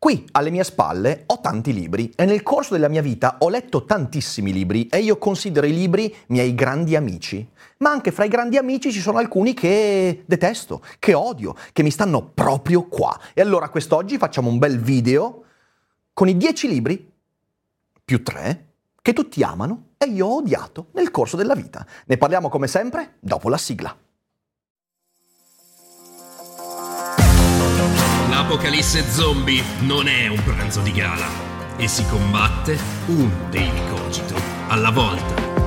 Qui alle mie spalle ho tanti libri e nel corso della mia vita ho letto tantissimi libri e io considero i libri miei grandi amici. Ma anche fra i grandi amici ci sono alcuni che detesto, che odio, che mi stanno proprio qua. E allora quest'oggi facciamo un bel video con i dieci libri, più tre, che tutti amano e io ho odiato nel corso della vita. Ne parliamo come sempre dopo la sigla. L'apocalisse zombie non è un pranzo di gala e si combatte un daily cogito alla volta.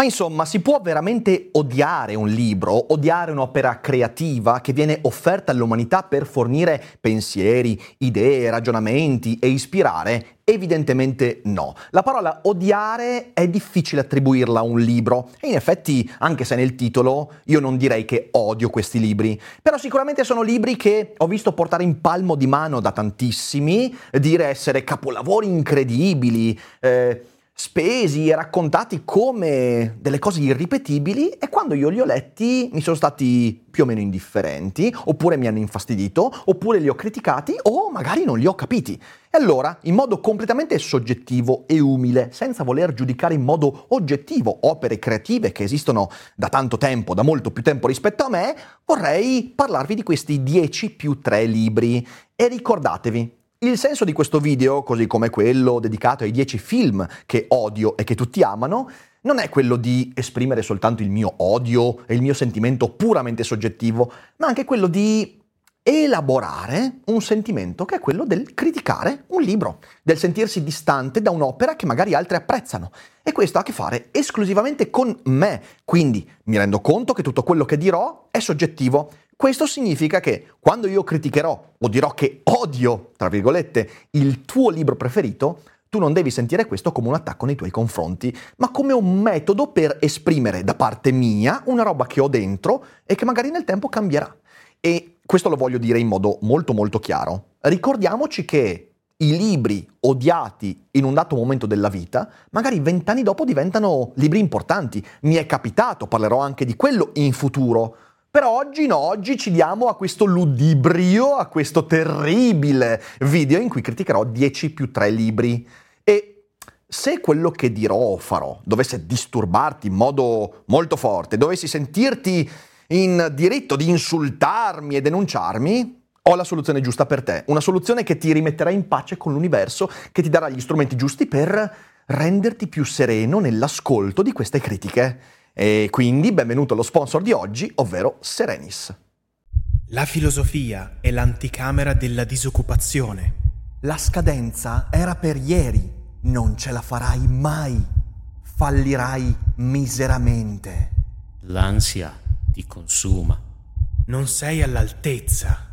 Ma insomma, si può veramente odiare un libro, odiare un'opera creativa che viene offerta all'umanità per fornire pensieri, idee, ragionamenti e ispirare? Evidentemente no. La parola odiare è difficile attribuirla a un libro e in effetti, anche se nel titolo, io non direi che odio questi libri, però sicuramente sono libri che ho visto portare in palmo di mano da tantissimi, dire essere capolavori incredibili, eh, spesi e raccontati come delle cose irripetibili e quando io li ho letti mi sono stati più o meno indifferenti, oppure mi hanno infastidito, oppure li ho criticati o magari non li ho capiti. E allora, in modo completamente soggettivo e umile, senza voler giudicare in modo oggettivo opere creative che esistono da tanto tempo, da molto più tempo rispetto a me, vorrei parlarvi di questi 10 più 3 libri. E ricordatevi, il senso di questo video, così come quello dedicato ai 10 film che odio e che tutti amano, non è quello di esprimere soltanto il mio odio e il mio sentimento puramente soggettivo, ma anche quello di elaborare un sentimento che è quello del criticare un libro, del sentirsi distante da un'opera che magari altri apprezzano. E questo ha a che fare esclusivamente con me, quindi mi rendo conto che tutto quello che dirò è soggettivo questo significa che quando io criticherò o dirò che odio, tra virgolette, il tuo libro preferito, tu non devi sentire questo come un attacco nei tuoi confronti, ma come un metodo per esprimere da parte mia una roba che ho dentro e che magari nel tempo cambierà. E questo lo voglio dire in modo molto molto chiaro. Ricordiamoci che i libri odiati in un dato momento della vita, magari vent'anni dopo diventano libri importanti. Mi è capitato, parlerò anche di quello in futuro però oggi no, oggi ci diamo a questo ludibrio, a questo terribile video in cui criticherò 10 più 3 libri. E se quello che dirò o farò dovesse disturbarti in modo molto forte, dovessi sentirti in diritto di insultarmi e denunciarmi, ho la soluzione giusta per te. Una soluzione che ti rimetterà in pace con l'universo, che ti darà gli strumenti giusti per renderti più sereno nell'ascolto di queste critiche. E quindi benvenuto allo sponsor di oggi, ovvero Serenis. La filosofia è l'anticamera della disoccupazione. La scadenza era per ieri, non ce la farai mai. Fallirai miseramente. L'ansia ti consuma. Non sei all'altezza.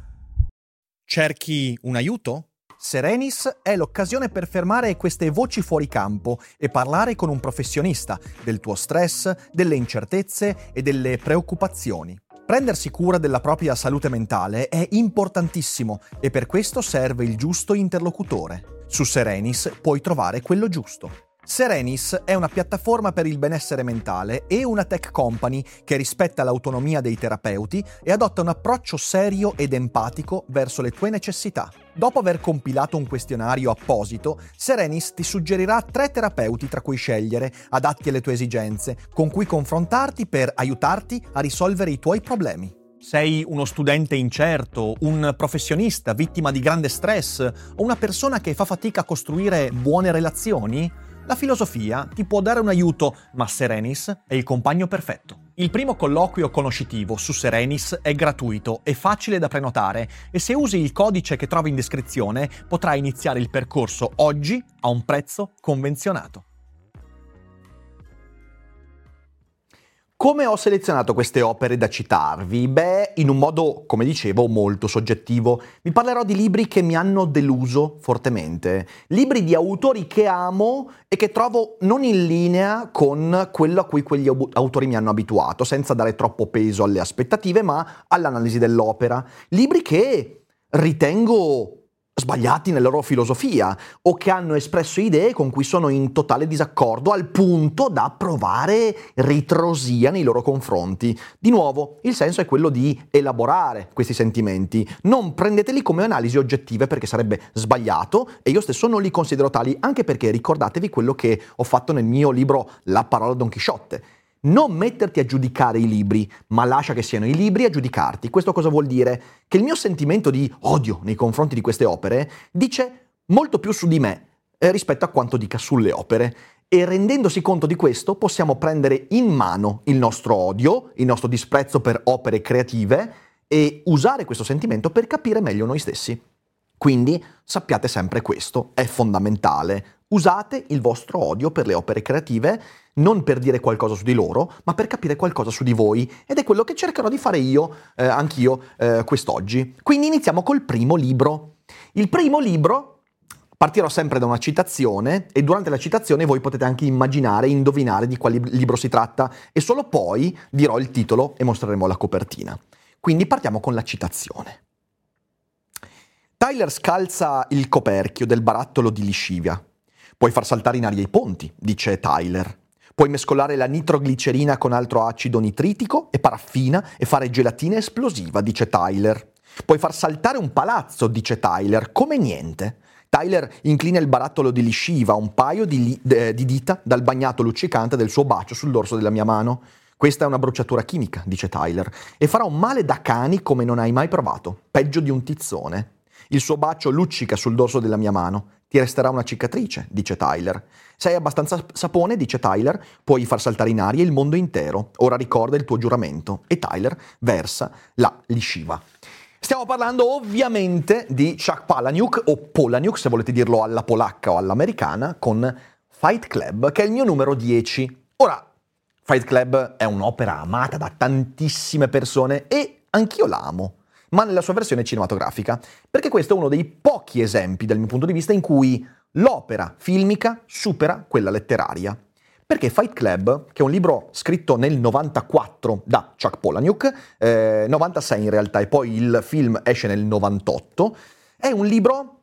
Cerchi un aiuto? Serenis è l'occasione per fermare queste voci fuori campo e parlare con un professionista del tuo stress, delle incertezze e delle preoccupazioni. Prendersi cura della propria salute mentale è importantissimo e per questo serve il giusto interlocutore. Su Serenis puoi trovare quello giusto. Serenis è una piattaforma per il benessere mentale e una tech company che rispetta l'autonomia dei terapeuti e adotta un approccio serio ed empatico verso le tue necessità. Dopo aver compilato un questionario apposito, Serenis ti suggerirà tre terapeuti tra cui scegliere, adatti alle tue esigenze, con cui confrontarti per aiutarti a risolvere i tuoi problemi. Sei uno studente incerto, un professionista vittima di grande stress o una persona che fa fatica a costruire buone relazioni? La filosofia ti può dare un aiuto, ma Serenis è il compagno perfetto. Il primo colloquio conoscitivo su Serenis è gratuito e facile da prenotare e se usi il codice che trovi in descrizione potrai iniziare il percorso oggi a un prezzo convenzionato. Come ho selezionato queste opere da citarvi? Beh, in un modo, come dicevo, molto soggettivo. Vi parlerò di libri che mi hanno deluso fortemente, libri di autori che amo e che trovo non in linea con quello a cui quegli autori mi hanno abituato, senza dare troppo peso alle aspettative, ma all'analisi dell'opera. Libri che ritengo sbagliati nella loro filosofia o che hanno espresso idee con cui sono in totale disaccordo al punto da provare ritrosia nei loro confronti. Di nuovo, il senso è quello di elaborare questi sentimenti, non prendeteli come analisi oggettive perché sarebbe sbagliato e io stesso non li considero tali, anche perché ricordatevi quello che ho fatto nel mio libro La parola Don Chisciotte non metterti a giudicare i libri, ma lascia che siano i libri a giudicarti. Questo cosa vuol dire? Che il mio sentimento di odio nei confronti di queste opere dice molto più su di me eh, rispetto a quanto dica sulle opere. E rendendosi conto di questo possiamo prendere in mano il nostro odio, il nostro disprezzo per opere creative e usare questo sentimento per capire meglio noi stessi. Quindi sappiate sempre questo, è fondamentale. Usate il vostro odio per le opere creative non per dire qualcosa su di loro, ma per capire qualcosa su di voi. Ed è quello che cercherò di fare io, eh, anch'io, eh, quest'oggi. Quindi iniziamo col primo libro. Il primo libro Partirò sempre da una citazione e durante la citazione voi potete anche immaginare, indovinare di quale libro si tratta e solo poi dirò il titolo e mostreremo la copertina. Quindi partiamo con la citazione. Tyler scalza il coperchio del barattolo di liscivia. Puoi far saltare in aria i ponti, dice Tyler. Puoi mescolare la nitroglicerina con altro acido nitritico e paraffina e fare gelatina esplosiva, dice Tyler. Puoi far saltare un palazzo, dice Tyler, come niente. Tyler inclina il barattolo di lisciva un paio di, li- eh, di dita dal bagnato luccicante del suo bacio sul dorso della mia mano. Questa è una bruciatura chimica, dice Tyler, e farà un male da cani come non hai mai provato, peggio di un tizzone. Il suo bacio luccica sul dorso della mia mano. Ti resterà una cicatrice, dice Tyler. Sei abbastanza sapone, dice Tyler, puoi far saltare in aria il mondo intero. Ora ricorda il tuo giuramento. E Tyler versa la lisciva. Stiamo parlando ovviamente di Chuck Palahniuk, o Polaniuk se volete dirlo alla polacca o all'americana, con Fight Club, che è il mio numero 10. Ora, Fight Club è un'opera amata da tantissime persone e anch'io l'amo ma nella sua versione cinematografica, perché questo è uno dei pochi esempi dal mio punto di vista in cui l'opera filmica supera quella letteraria. Perché Fight Club, che è un libro scritto nel 94 da Chuck Palahniuk, eh, 96 in realtà, e poi il film esce nel 98, è un libro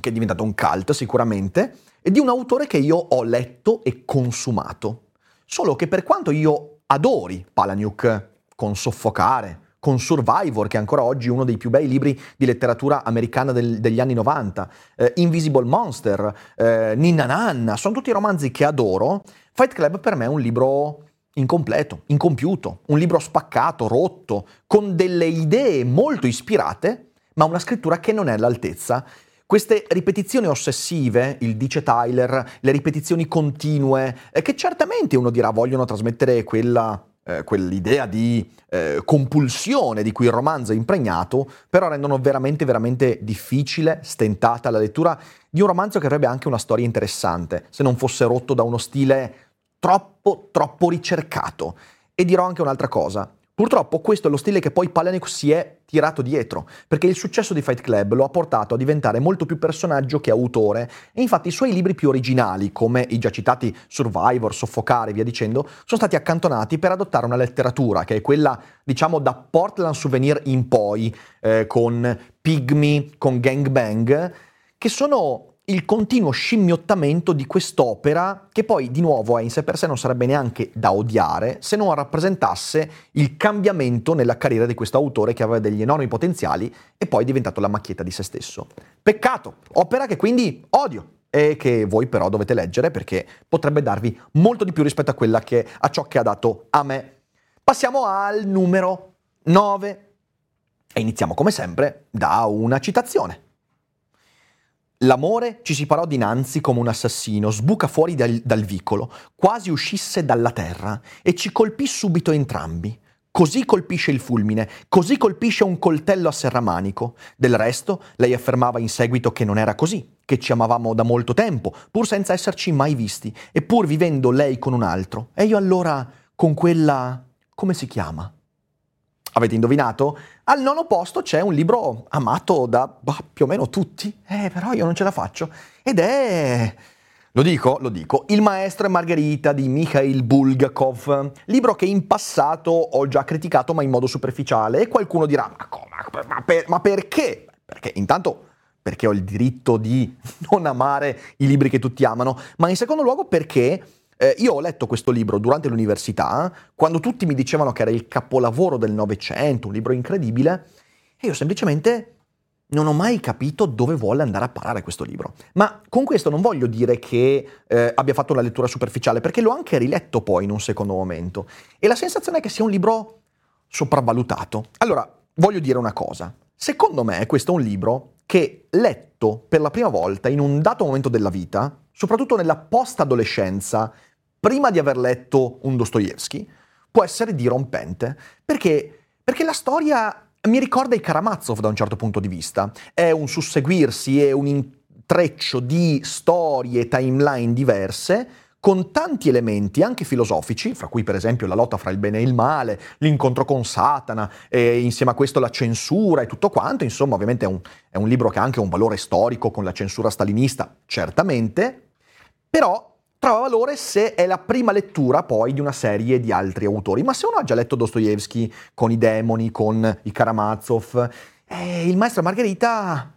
che è diventato un cult sicuramente, e di un autore che io ho letto e consumato. Solo che per quanto io adori Palahniuk con Soffocare, con Survivor, che è ancora oggi uno dei più bei libri di letteratura americana del, degli anni 90, eh, Invisible Monster, eh, Ninna Nanna, sono tutti romanzi che adoro. Fight Club per me è un libro incompleto, incompiuto, un libro spaccato, rotto, con delle idee molto ispirate, ma una scrittura che non è all'altezza. Queste ripetizioni ossessive, il dice Tyler, le ripetizioni continue, eh, che certamente uno dirà vogliono trasmettere quella eh, quell'idea di eh, compulsione di cui il romanzo è impregnato, però rendono veramente, veramente difficile, stentata la lettura di un romanzo che avrebbe anche una storia interessante, se non fosse rotto da uno stile troppo, troppo ricercato. E dirò anche un'altra cosa. Purtroppo questo è lo stile che poi Palahniuk si è tirato dietro, perché il successo di Fight Club lo ha portato a diventare molto più personaggio che autore. E infatti i suoi libri più originali, come i già citati Survivor, Soffocare e via dicendo, sono stati accantonati per adottare una letteratura che è quella, diciamo, da Portland Souvenir in poi, eh, con Pygmy, con Gangbang, che sono il continuo scimmiottamento di quest'opera che poi di nuovo in sé per sé non sarebbe neanche da odiare se non rappresentasse il cambiamento nella carriera di questo autore che aveva degli enormi potenziali e poi è diventato la macchietta di se stesso. Peccato, opera che quindi odio e che voi però dovete leggere perché potrebbe darvi molto di più rispetto a, che, a ciò che ha dato a me. Passiamo al numero 9 e iniziamo come sempre da una citazione. L'amore ci si parò dinanzi come un assassino, sbuca fuori dal, dal vicolo, quasi uscisse dalla terra, e ci colpì subito entrambi. Così colpisce il fulmine, così colpisce un coltello a serramanico. Del resto, lei affermava in seguito che non era così, che ci amavamo da molto tempo, pur senza esserci mai visti, e pur vivendo lei con un altro. E io allora, con quella come si chiama? Avete indovinato? Al nono posto c'è un libro amato da bah, più o meno tutti, eh, però io non ce la faccio. Ed è... Lo dico, lo dico, Il maestro e Margherita di Mikhail Bulgakov, libro che in passato ho già criticato ma in modo superficiale e qualcuno dirà ma, come, ma, per, ma perché? Perché intanto perché ho il diritto di non amare i libri che tutti amano, ma in secondo luogo perché eh, io ho letto questo libro durante l'università, quando tutti mi dicevano che era il capolavoro del Novecento, un libro incredibile, e io semplicemente non ho mai capito dove vuole andare a parare questo libro. Ma con questo non voglio dire che eh, abbia fatto una lettura superficiale, perché l'ho anche riletto poi in un secondo momento. E la sensazione è che sia un libro sopravvalutato. Allora, voglio dire una cosa. Secondo me questo è un libro che, letto per la prima volta in un dato momento della vita, soprattutto nella post-adolescenza, prima di aver letto un Dostoevsky, può essere dirompente. Perché? Perché la storia mi ricorda i Karamazov da un certo punto di vista. È un susseguirsi, è un intreccio di storie timeline diverse con tanti elementi anche filosofici, fra cui per esempio la lotta fra il bene e il male, l'incontro con Satana, e insieme a questo la censura e tutto quanto, insomma ovviamente è un, è un libro che ha anche un valore storico con la censura stalinista, certamente, però trova valore se è la prima lettura poi di una serie di altri autori. Ma se uno ha già letto Dostoevsky con i demoni, con i Karamazov, eh, il maestro Margherita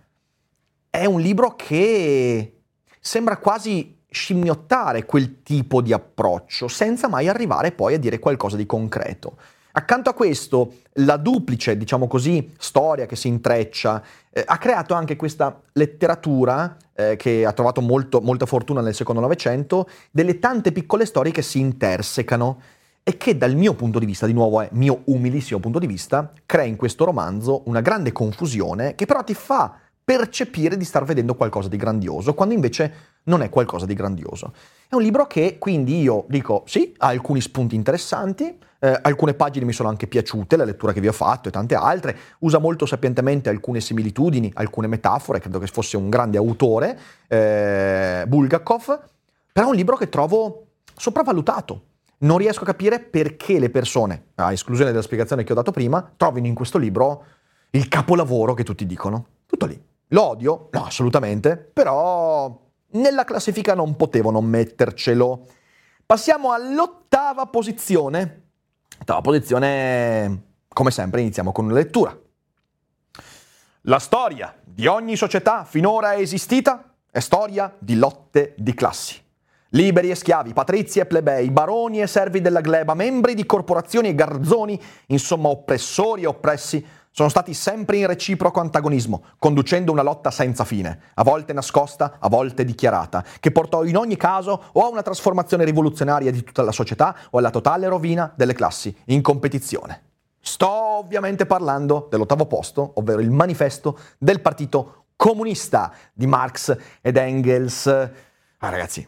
è un libro che sembra quasi scimmiottare quel tipo di approccio, senza mai arrivare poi a dire qualcosa di concreto. Accanto a questo, la duplice, diciamo così, storia che si intreccia, eh, ha creato anche questa letteratura eh, che ha trovato molto, molta fortuna nel secondo Novecento, delle tante piccole storie che si intersecano e che dal mio punto di vista, di nuovo è mio umilissimo punto di vista, crea in questo romanzo una grande confusione che però ti fa percepire di star vedendo qualcosa di grandioso, quando invece non è qualcosa di grandioso. È un libro che quindi io dico sì, ha alcuni spunti interessanti, eh, alcune pagine mi sono anche piaciute, la lettura che vi ho fatto e tante altre, usa molto sapientemente alcune similitudini, alcune metafore, credo che fosse un grande autore, eh, Bulgakov, però è un libro che trovo sopravvalutato. Non riesco a capire perché le persone, a esclusione della spiegazione che ho dato prima, trovino in questo libro il capolavoro che tutti dicono. Tutto lì. Lo odio? No, assolutamente, però nella classifica non potevo non mettercelo. Passiamo all'ottava posizione. Ottava posizione, come sempre, iniziamo con una lettura. La storia di ogni società finora esistita è storia di lotte di classi. Liberi e schiavi, patrizi e plebei, baroni e servi della gleba, membri di corporazioni e garzoni, insomma oppressori e oppressi, sono stati sempre in reciproco antagonismo, conducendo una lotta senza fine, a volte nascosta, a volte dichiarata, che portò in ogni caso o a una trasformazione rivoluzionaria di tutta la società o alla totale rovina delle classi in competizione. Sto ovviamente parlando dell'ottavo posto, ovvero il manifesto del Partito Comunista di Marx ed Engels. Ah ragazzi,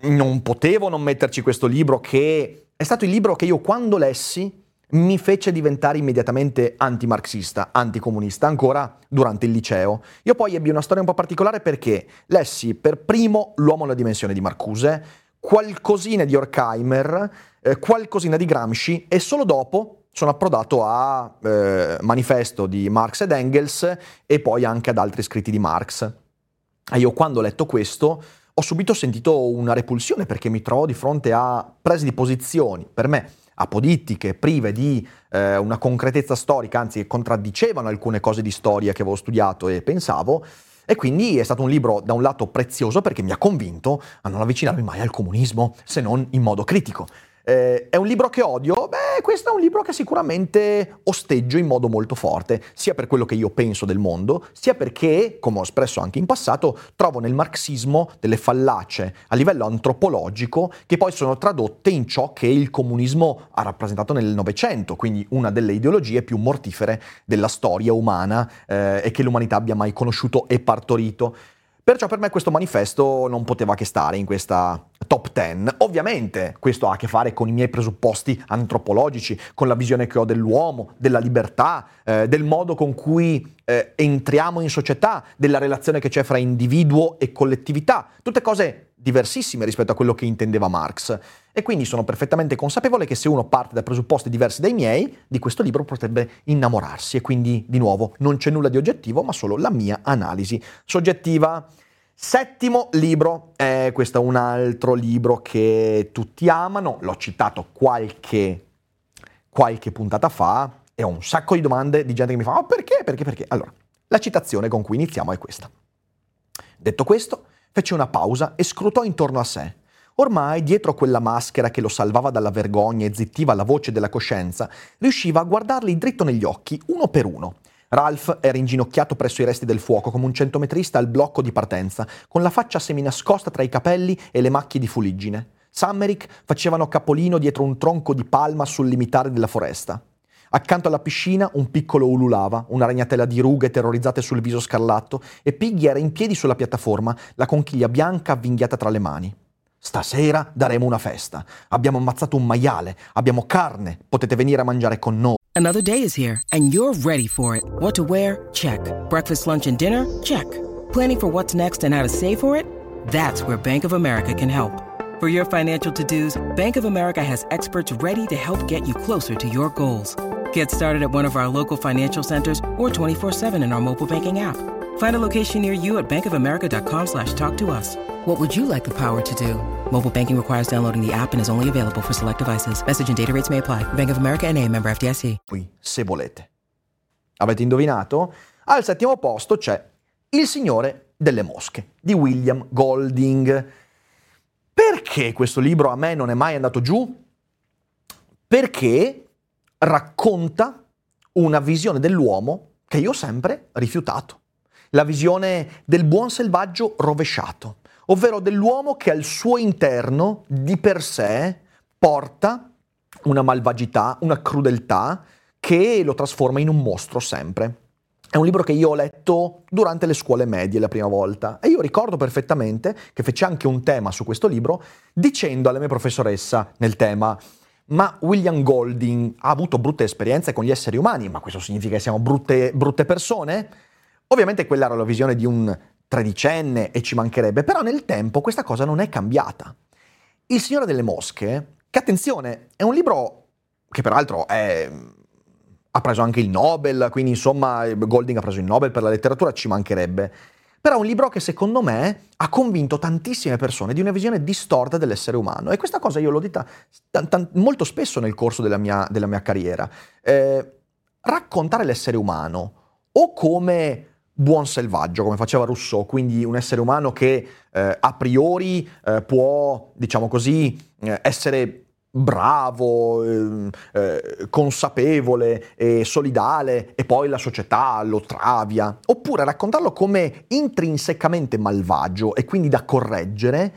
non potevo non metterci questo libro che è stato il libro che io quando lessi mi fece diventare immediatamente antimarxista, anticomunista, ancora durante il liceo. Io poi ebbi una storia un po' particolare perché lessi per primo L'uomo nella dimensione di Marcuse, qualcosina di Horkheimer, eh, qualcosina di Gramsci e solo dopo sono approdato a eh, Manifesto di Marx ed Engels e poi anche ad altri scritti di Marx. E io quando ho letto questo ho subito sentito una repulsione perché mi trovo di fronte a prese di posizioni per me apodittiche, prive di eh, una concretezza storica, anzi che contraddicevano alcune cose di storia che avevo studiato e pensavo. E quindi è stato un libro da un lato prezioso perché mi ha convinto a non avvicinarmi mai al comunismo, se non in modo critico. Eh, è un libro che odio? Beh, questo è un libro che sicuramente osteggio in modo molto forte, sia per quello che io penso del mondo, sia perché, come ho espresso anche in passato, trovo nel marxismo delle fallacie a livello antropologico che poi sono tradotte in ciò che il comunismo ha rappresentato nel Novecento, quindi una delle ideologie più mortifere della storia umana eh, e che l'umanità abbia mai conosciuto e partorito. Perciò per me questo manifesto non poteva che stare in questa top 10. Ovviamente questo ha a che fare con i miei presupposti antropologici, con la visione che ho dell'uomo, della libertà, eh, del modo con cui eh, entriamo in società, della relazione che c'è fra individuo e collettività. Tutte cose diversissime rispetto a quello che intendeva Marx. E quindi sono perfettamente consapevole che se uno parte da presupposti diversi dai miei, di questo libro potrebbe innamorarsi. E quindi, di nuovo, non c'è nulla di oggettivo, ma solo la mia analisi soggettiva. Settimo libro, eh, questo è un altro libro che tutti amano, l'ho citato qualche, qualche puntata fa e ho un sacco di domande di gente che mi fa, ma oh, perché, perché, perché? Allora, la citazione con cui iniziamo è questa. Detto questo, fece una pausa e scrutò intorno a sé. Ormai, dietro quella maschera che lo salvava dalla vergogna e zittiva la voce della coscienza, riusciva a guardarli dritto negli occhi, uno per uno. Ralph era inginocchiato presso i resti del fuoco come un centometrista al blocco di partenza, con la faccia seminascosta tra i capelli e le macchie di fuliggine. Summerick facevano capolino dietro un tronco di palma sul limitare della foresta. Accanto alla piscina un piccolo ululava, una ragnatela di rughe terrorizzate sul viso scarlatto, e Piggy era in piedi sulla piattaforma, la conchiglia bianca avvinghiata tra le mani. Stasera daremo una festa. Abbiamo ammazzato un maiale, abbiamo carne, potete venire a mangiare con noi. Another day is here and you're ready for it. What to wear? Check. Breakfast, lunch and dinner? Check. Planning for what's next and how to save for it? That's where Bank of America can help. For your financial to-dos, Bank of America has experts ready to help get you closer to your goals. Get started at one of our local financial centers or 24-7 in our mobile banking app. Find a location near you at bankofamerica.com slash talk to us. What would you like the power to do? Mobile banking requires downloading the app and is only available for select devices. Message and data rates may apply. Bank of America and a member FDIC. Se volete. Avete indovinato? Al settimo posto c'è Il Signore delle Mosche di William Golding. Perché questo libro a me non è mai andato giù? Perché racconta una visione dell'uomo che io ho sempre rifiutato. La visione del buon selvaggio rovesciato ovvero dell'uomo che al suo interno di per sé porta una malvagità, una crudeltà che lo trasforma in un mostro sempre. È un libro che io ho letto durante le scuole medie la prima volta e io ricordo perfettamente che feci anche un tema su questo libro dicendo alla mia professoressa nel tema ma William Golding ha avuto brutte esperienze con gli esseri umani, ma questo significa che siamo brutte, brutte persone? Ovviamente quella era la visione di un tredicenne e ci mancherebbe, però nel tempo questa cosa non è cambiata. Il Signore delle Mosche, che attenzione, è un libro che peraltro è, ha preso anche il Nobel, quindi insomma Golding ha preso il Nobel per la letteratura, ci mancherebbe. Però è un libro che secondo me ha convinto tantissime persone di una visione distorta dell'essere umano e questa cosa io l'ho detta t- t- molto spesso nel corso della mia, della mia carriera. Eh, raccontare l'essere umano o come buon selvaggio, come faceva Rousseau, quindi un essere umano che eh, a priori eh, può, diciamo così, eh, essere bravo, ehm, eh, consapevole e solidale e poi la società lo travia, oppure raccontarlo come intrinsecamente malvagio e quindi da correggere,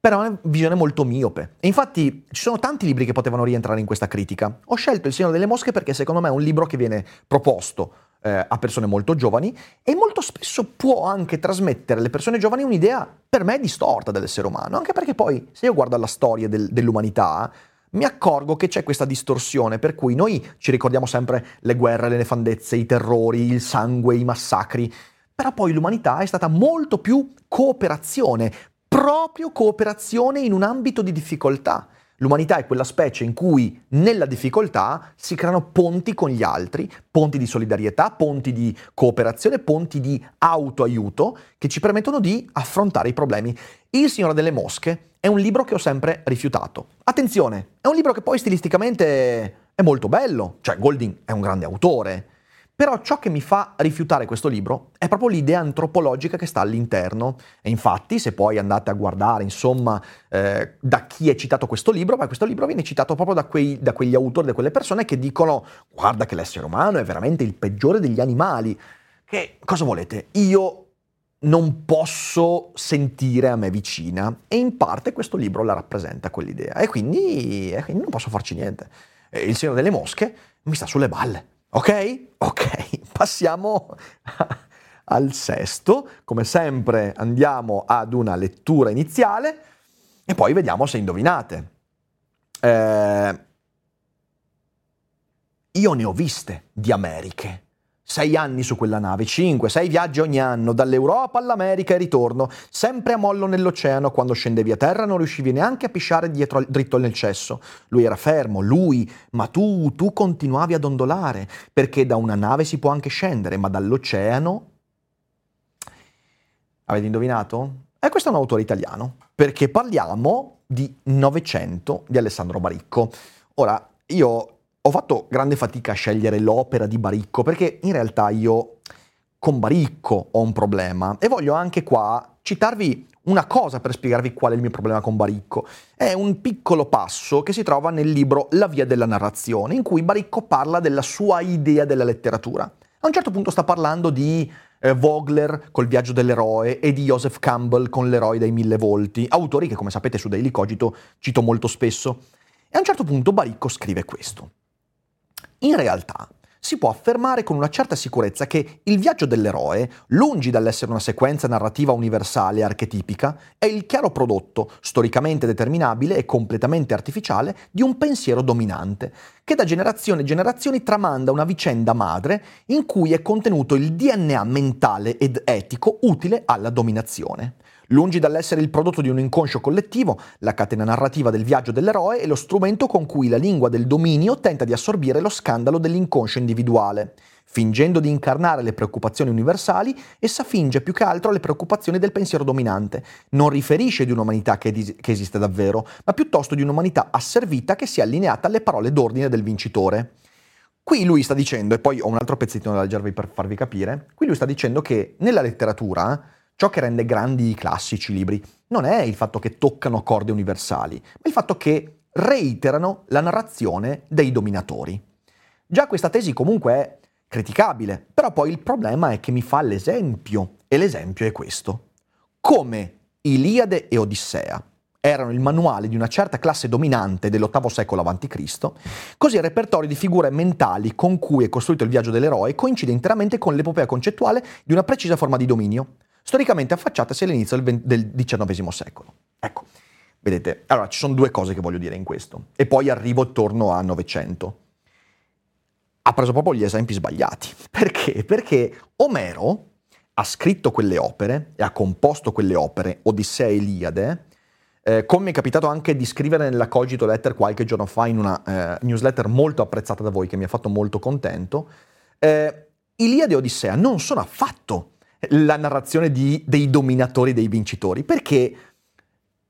però è una visione molto miope. E infatti ci sono tanti libri che potevano rientrare in questa critica. Ho scelto Il Signore delle Mosche perché secondo me è un libro che viene proposto eh, a persone molto giovani e molto spesso può anche trasmettere alle persone giovani un'idea per me distorta dell'essere umano, anche perché poi se io guardo alla storia del, dell'umanità mi accorgo che c'è questa distorsione per cui noi ci ricordiamo sempre le guerre, le nefandezze, i terrori, il sangue, i massacri, però poi l'umanità è stata molto più cooperazione, proprio cooperazione in un ambito di difficoltà. L'umanità è quella specie in cui nella difficoltà si creano ponti con gli altri, ponti di solidarietà, ponti di cooperazione, ponti di autoaiuto che ci permettono di affrontare i problemi. Il Signore delle Mosche è un libro che ho sempre rifiutato. Attenzione, è un libro che poi stilisticamente è molto bello, cioè Golding è un grande autore, però ciò che mi fa rifiutare questo libro è proprio l'idea antropologica che sta all'interno. E infatti, se poi andate a guardare, insomma, eh, da chi è citato questo libro, ma questo libro viene citato proprio da, quei, da quegli autori, da quelle persone che dicono guarda che l'essere umano è veramente il peggiore degli animali. Che cosa volete? Io non posso sentire a me vicina e in parte questo libro la rappresenta quell'idea e quindi, e quindi non posso farci niente. Il Signore delle Mosche mi sta sulle balle. Ok? Ok, passiamo al sesto. Come sempre andiamo ad una lettura iniziale e poi vediamo se indovinate. Eh, io ne ho viste di Americhe. Sei anni su quella nave, cinque, sei viaggi ogni anno, dall'Europa all'America e ritorno, sempre a mollo nell'oceano, quando scendevi a terra non riuscivi neanche a pisciare dietro, dritto nel cesso. Lui era fermo, lui, ma tu, tu continuavi ad ondolare, perché da una nave si può anche scendere, ma dall'oceano... Avete indovinato? E questo è un autore italiano, perché parliamo di Novecento di Alessandro Baricco. Ora, io ho fatto grande fatica a scegliere l'opera di Baricco perché in realtà io con Baricco ho un problema e voglio anche qua citarvi una cosa per spiegarvi qual è il mio problema con Baricco. È un piccolo passo che si trova nel libro La via della narrazione, in cui Baricco parla della sua idea della letteratura. A un certo punto sta parlando di eh, Vogler col viaggio dell'eroe e di Joseph Campbell con l'eroe dai mille volti, autori che come sapete su Daily Cogito cito molto spesso. E a un certo punto Baricco scrive questo. In realtà, si può affermare con una certa sicurezza che il viaggio dell'eroe, lungi dall'essere una sequenza narrativa universale e archetipica, è il chiaro prodotto, storicamente determinabile e completamente artificiale, di un pensiero dominante, che da generazioni e generazioni tramanda una vicenda madre in cui è contenuto il DNA mentale ed etico utile alla dominazione. Lungi dall'essere il prodotto di un inconscio collettivo, la catena narrativa del viaggio dell'eroe è lo strumento con cui la lingua del dominio tenta di assorbire lo scandalo dell'inconscio individuale. Fingendo di incarnare le preoccupazioni universali, essa finge più che altro le preoccupazioni del pensiero dominante. Non riferisce di un'umanità che, dis- che esiste davvero, ma piuttosto di un'umanità asservita che si è allineata alle parole d'ordine del vincitore. Qui lui sta dicendo, e poi ho un altro pezzettino da leggervi per farvi capire, qui lui sta dicendo che nella letteratura Ciò che rende grandi i classici libri non è il fatto che toccano corde universali, ma il fatto che reiterano la narrazione dei dominatori. Già questa tesi comunque è criticabile, però poi il problema è che mi fa l'esempio, e l'esempio è questo. Come Iliade e Odissea erano il manuale di una certa classe dominante dell'VIII secolo a.C., così il repertorio di figure mentali con cui è costruito il viaggio dell'eroe coincide interamente con l'epopea concettuale di una precisa forma di dominio, storicamente affacciatasi all'inizio del, del XIX secolo. Ecco, vedete, allora ci sono due cose che voglio dire in questo, e poi arrivo attorno a Novecento. Ha preso proprio gli esempi sbagliati. Perché? Perché Omero ha scritto quelle opere e ha composto quelle opere, Odissea e Iliade, eh, come mi è capitato anche di scrivere nella Cogito Letter qualche giorno fa in una eh, newsletter molto apprezzata da voi, che mi ha fatto molto contento, eh, Iliade e Odissea non sono affatto la narrazione di, dei dominatori, dei vincitori, perché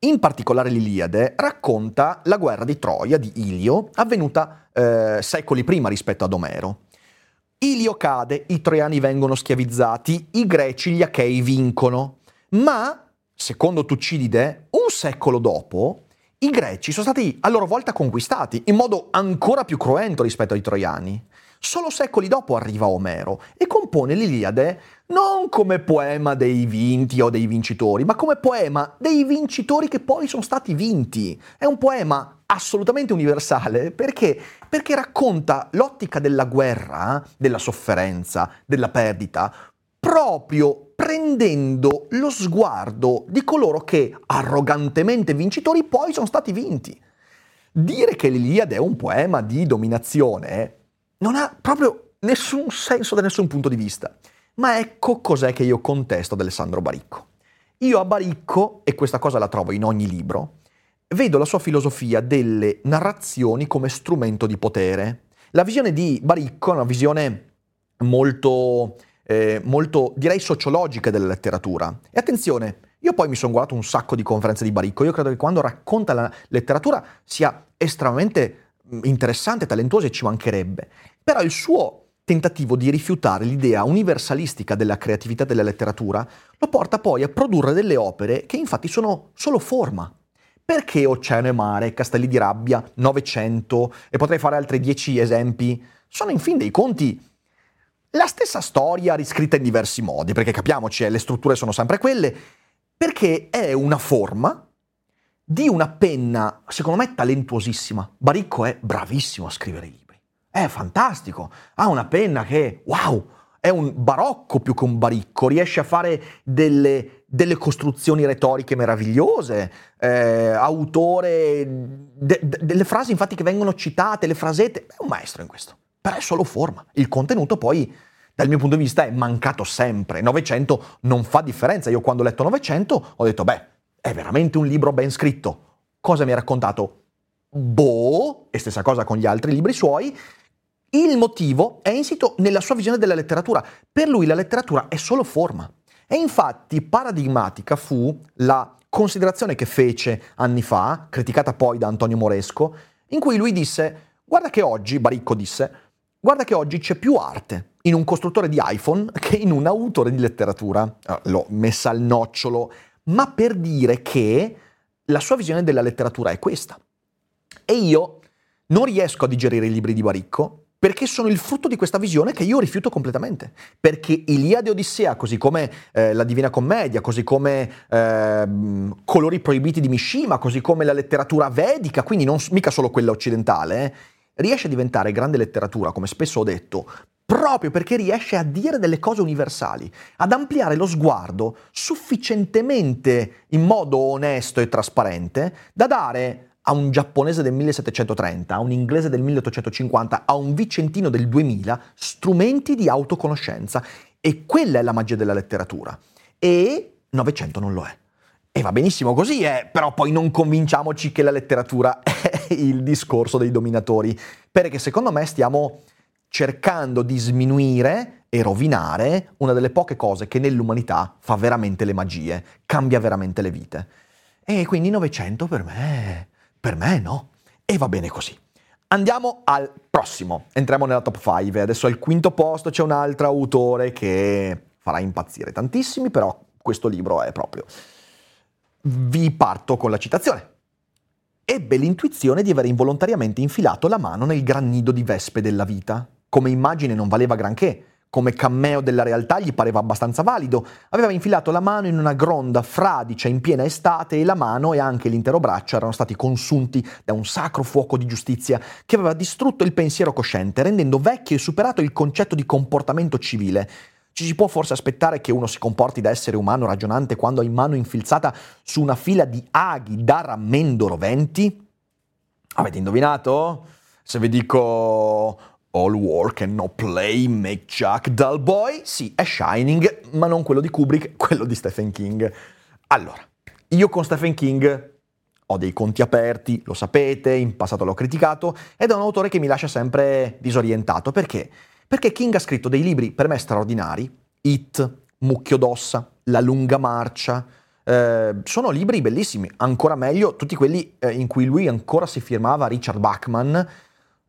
in particolare l'Iliade racconta la guerra di Troia di Ilio, avvenuta eh, secoli prima rispetto ad Omero. Ilio cade, i troiani vengono schiavizzati, i greci, gli achei vincono, ma, secondo Tucidide, un secolo dopo, i greci sono stati a loro volta conquistati in modo ancora più cruento rispetto ai troiani. Solo secoli dopo arriva Omero e compone l'Iliade non come poema dei vinti o dei vincitori, ma come poema dei vincitori che poi sono stati vinti. È un poema assolutamente universale perché, perché racconta l'ottica della guerra, della sofferenza, della perdita, proprio prendendo lo sguardo di coloro che arrogantemente vincitori poi sono stati vinti. Dire che l'Iliade è un poema di dominazione non ha proprio nessun senso da nessun punto di vista. Ma ecco cos'è che io contesto ad Alessandro Baricco. Io a Baricco, e questa cosa la trovo in ogni libro, vedo la sua filosofia delle narrazioni come strumento di potere. La visione di Baricco è una visione molto, eh, molto direi sociologica della letteratura. E attenzione, io poi mi sono guardato un sacco di conferenze di Baricco, io credo che quando racconta la letteratura sia estremamente mm, interessante, talentuoso e ci mancherebbe. Però il suo tentativo di rifiutare l'idea universalistica della creatività della letteratura lo porta poi a produrre delle opere che infatti sono solo forma. Perché Oceano e Mare, Castelli di Rabbia, Novecento, e potrei fare altri dieci esempi, sono in fin dei conti la stessa storia riscritta in diversi modi, perché capiamoci, eh, le strutture sono sempre quelle, perché è una forma di una penna, secondo me, talentuosissima. Baricco è bravissimo a scrivere libri. È fantastico, ha una penna che, wow, è un barocco più che un baricco, riesce a fare delle, delle costruzioni retoriche meravigliose, eh, autore de, de, delle frasi infatti che vengono citate, le frasette, è un maestro in questo, però è solo forma, il contenuto poi dal mio punto di vista è mancato sempre. 900 non fa differenza. Io quando ho letto 900 ho detto, beh, è veramente un libro ben scritto. Cosa mi ha raccontato? Boh, e stessa cosa con gli altri libri suoi. Il motivo è insito nella sua visione della letteratura. Per lui la letteratura è solo forma. E infatti paradigmatica fu la considerazione che fece anni fa, criticata poi da Antonio Moresco, in cui lui disse, guarda che oggi, Baricco disse, guarda che oggi c'è più arte in un costruttore di iPhone che in un autore di letteratura. Ah, l'ho messa al nocciolo, ma per dire che la sua visione della letteratura è questa. E io non riesco a digerire i libri di Baricco perché sono il frutto di questa visione che io rifiuto completamente. Perché Iliade e Odissea, così come eh, la Divina Commedia, così come eh, Colori proibiti di Mishima, così come la letteratura vedica, quindi non mica solo quella occidentale, eh, riesce a diventare grande letteratura, come spesso ho detto, proprio perché riesce a dire delle cose universali, ad ampliare lo sguardo sufficientemente in modo onesto e trasparente da dare a un giapponese del 1730, a un inglese del 1850, a un vicentino del 2000 strumenti di autoconoscenza. E quella è la magia della letteratura. E 900 non lo è. E va benissimo così, eh, però poi non convinciamoci che la letteratura è il discorso dei dominatori, perché secondo me stiamo cercando di sminuire e rovinare una delle poche cose che nell'umanità fa veramente le magie, cambia veramente le vite. E quindi 900 per me per me no. E va bene così. Andiamo al prossimo. Entriamo nella top 5. Adesso al quinto posto c'è un altro autore che farà impazzire tantissimi, però questo libro è proprio. Vi parto con la citazione. Ebbe l'intuizione di aver involontariamente infilato la mano nel gran nido di vespe della vita. Come immagine non valeva granché, come cammeo della realtà gli pareva abbastanza valido. Aveva infilato la mano in una gronda fradicia in piena estate e la mano e anche l'intero braccio erano stati consunti da un sacro fuoco di giustizia che aveva distrutto il pensiero cosciente, rendendo vecchio e superato il concetto di comportamento civile. Ci si può forse aspettare che uno si comporti da essere umano ragionante quando ha in mano infilzata su una fila di aghi da rammendo roventi? Avete indovinato? Se vi dico All work and no play make Jack dull boy? Sì, è Shining, ma non quello di Kubrick, quello di Stephen King. Allora, io con Stephen King ho dei conti aperti, lo sapete, in passato l'ho criticato, ed è un autore che mi lascia sempre disorientato. Perché? Perché King ha scritto dei libri per me straordinari, It, Mucchio d'ossa, La lunga marcia, eh, sono libri bellissimi, ancora meglio tutti quelli eh, in cui lui ancora si firmava Richard Bachman,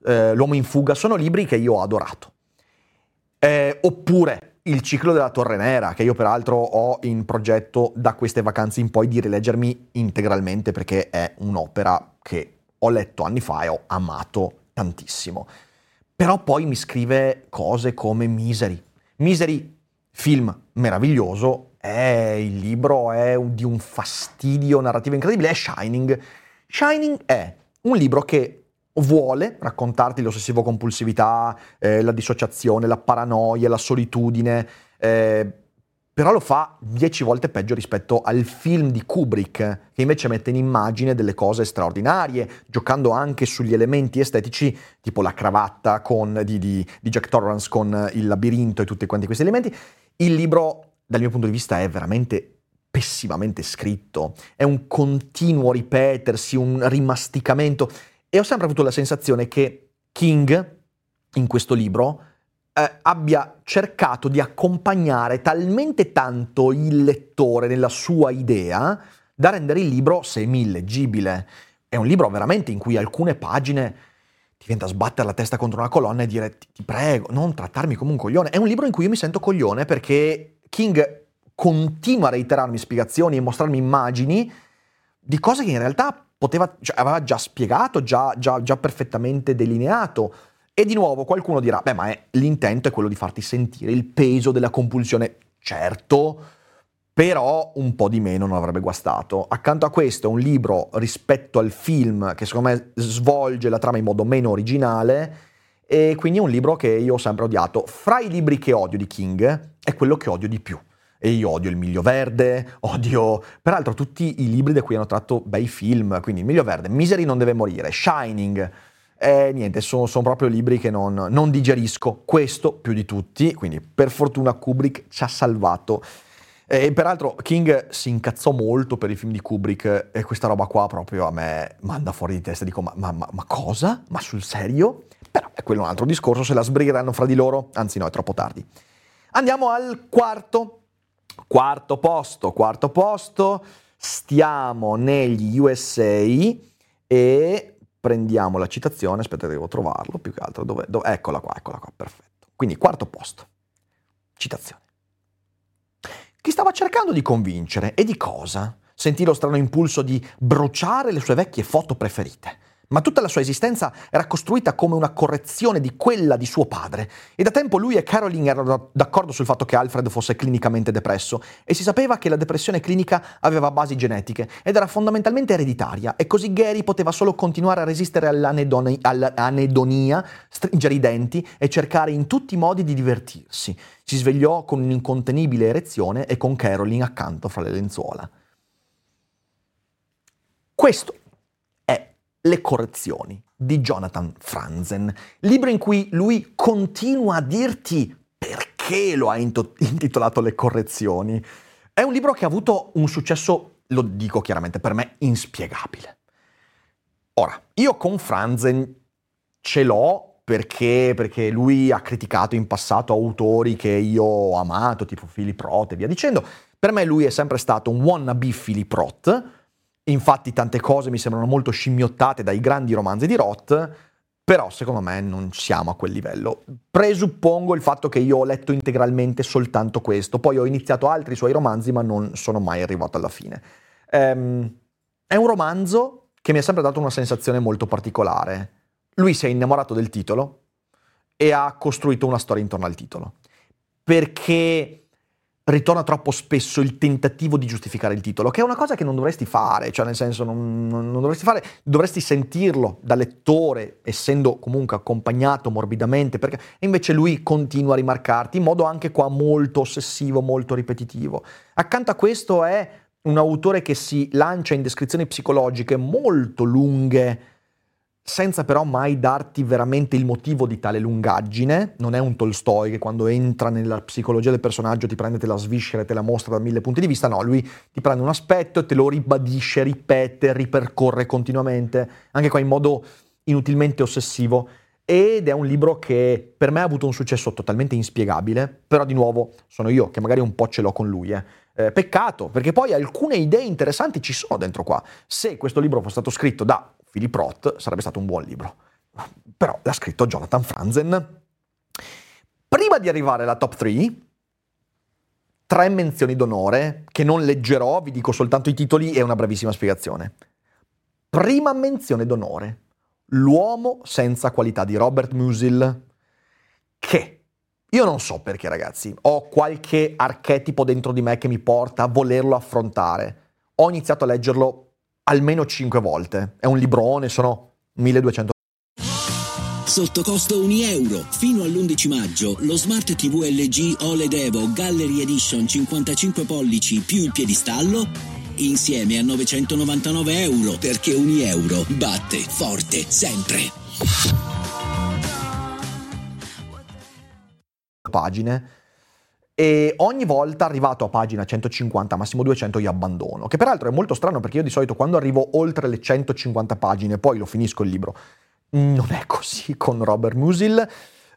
eh, L'uomo in fuga, sono libri che io ho adorato. Eh, oppure Il ciclo della Torre Nera, che io peraltro ho in progetto da queste vacanze in poi di rileggermi integralmente perché è un'opera che ho letto anni fa e ho amato tantissimo. Però poi mi scrive cose come Misery. Misery, film meraviglioso, è, il libro è di un fastidio narrativo incredibile, è Shining. Shining è un libro che vuole raccontarti l'ossessivo compulsività, eh, la dissociazione, la paranoia, la solitudine, eh, però lo fa dieci volte peggio rispetto al film di Kubrick, che invece mette in immagine delle cose straordinarie, giocando anche sugli elementi estetici, tipo la cravatta con, di, di, di Jack Torrance con il labirinto e tutti quanti questi elementi. Il libro, dal mio punto di vista, è veramente pessimamente scritto, è un continuo ripetersi, un rimasticamento e ho sempre avuto la sensazione che King, in questo libro, eh, abbia cercato di accompagnare talmente tanto il lettore nella sua idea da rendere il libro semi-illeggibile. È un libro veramente in cui alcune pagine ti viene da sbattere la testa contro una colonna e dire ti, ti prego, non trattarmi come un coglione. È un libro in cui io mi sento coglione perché King continua a reiterarmi spiegazioni e mostrarmi immagini di cose che in realtà poteva, cioè, aveva già spiegato, già, già, già perfettamente delineato. E di nuovo qualcuno dirà, beh, ma è, l'intento è quello di farti sentire il peso della compulsione. Certo, però un po' di meno non avrebbe guastato. Accanto a questo è un libro rispetto al film che secondo me svolge la trama in modo meno originale e quindi è un libro che io ho sempre odiato. Fra i libri che odio di King è quello che odio di più e io odio il Miglio Verde, odio peraltro tutti i libri da cui hanno tratto bei film, quindi il Miglio Verde, Misery non deve morire, Shining, E niente, sono, sono proprio libri che non, non digerisco. Questo più di tutti, quindi per fortuna Kubrick ci ha salvato. E peraltro King si incazzò molto per i film di Kubrick e questa roba qua proprio a me manda fuori di testa. Dico, ma, ma, ma cosa? Ma sul serio? Però è quello un altro discorso, se la sbrigheranno fra di loro. Anzi no, è troppo tardi. Andiamo al quarto. Quarto posto, quarto posto. Stiamo negli USA e prendiamo la citazione, aspetta devo trovarlo più che altro, dove, dove, eccola qua, eccola qua, perfetto. Quindi quarto posto, citazione. Chi stava cercando di convincere e di cosa? Sentì lo strano impulso di bruciare le sue vecchie foto preferite ma tutta la sua esistenza era costruita come una correzione di quella di suo padre. E da tempo lui e Caroline erano d'accordo sul fatto che Alfred fosse clinicamente depresso e si sapeva che la depressione clinica aveva basi genetiche ed era fondamentalmente ereditaria e così Gary poteva solo continuare a resistere all'anedoni- all'anedonia, stringere i denti e cercare in tutti i modi di divertirsi. Si svegliò con un'incontenibile erezione e con Caroline accanto fra le lenzuola. Questo le correzioni di Jonathan Franzen, libro in cui lui continua a dirti perché lo ha intitolato Le correzioni. È un libro che ha avuto un successo, lo dico chiaramente, per me inspiegabile. Ora, io con Franzen ce l'ho perché, perché lui ha criticato in passato autori che io ho amato, tipo Philip Roth e via dicendo. Per me lui è sempre stato un wannabe Philip Roth, Infatti tante cose mi sembrano molto scimmiottate dai grandi romanzi di Roth, però secondo me non siamo a quel livello. Presuppongo il fatto che io ho letto integralmente soltanto questo, poi ho iniziato altri suoi romanzi ma non sono mai arrivato alla fine. Ehm, è un romanzo che mi ha sempre dato una sensazione molto particolare. Lui si è innamorato del titolo e ha costruito una storia intorno al titolo. Perché ritorna troppo spesso il tentativo di giustificare il titolo, che è una cosa che non dovresti fare, cioè nel senso non, non, dovresti fare, dovresti sentirlo da lettore, essendo comunque accompagnato morbidamente, perché invece lui continua a rimarcarti in modo anche qua molto ossessivo, molto ripetitivo. Accanto a questo è un autore che si lancia in descrizioni psicologiche molto lunghe, senza però mai darti veramente il motivo di tale lungaggine. Non è un Tolstoi che quando entra nella psicologia del personaggio ti prende, te la sviscera e te la mostra da mille punti di vista. No, lui ti prende un aspetto e te lo ribadisce, ripete, ripercorre continuamente, anche qua in modo inutilmente ossessivo. Ed è un libro che per me ha avuto un successo totalmente inspiegabile, però di nuovo sono io che magari un po' ce l'ho con lui. Eh. Eh, peccato, perché poi alcune idee interessanti ci sono dentro qua. Se questo libro fosse stato scritto da Philip Roth sarebbe stato un buon libro. Però l'ha scritto Jonathan Franzen. Prima di arrivare alla top 3, tre menzioni d'onore che non leggerò, vi dico soltanto i titoli e una brevissima spiegazione. Prima menzione d'onore, L'uomo senza qualità di Robert Musil, che io non so perché ragazzi, ho qualche archetipo dentro di me che mi porta a volerlo affrontare. Ho iniziato a leggerlo almeno 5 volte. È un librone, sono 1200 Sotto costo 1 euro. Fino all'11 maggio lo Smart TV LG OLED Evo Gallery Edition 55 pollici più il piedistallo insieme a 999 euro perché 1 euro batte forte sempre. Pagine e ogni volta arrivato a pagina 150, massimo 200, io abbandono. Che peraltro è molto strano perché io di solito quando arrivo oltre le 150 pagine, poi lo finisco il libro. Non è così con Robert Musil.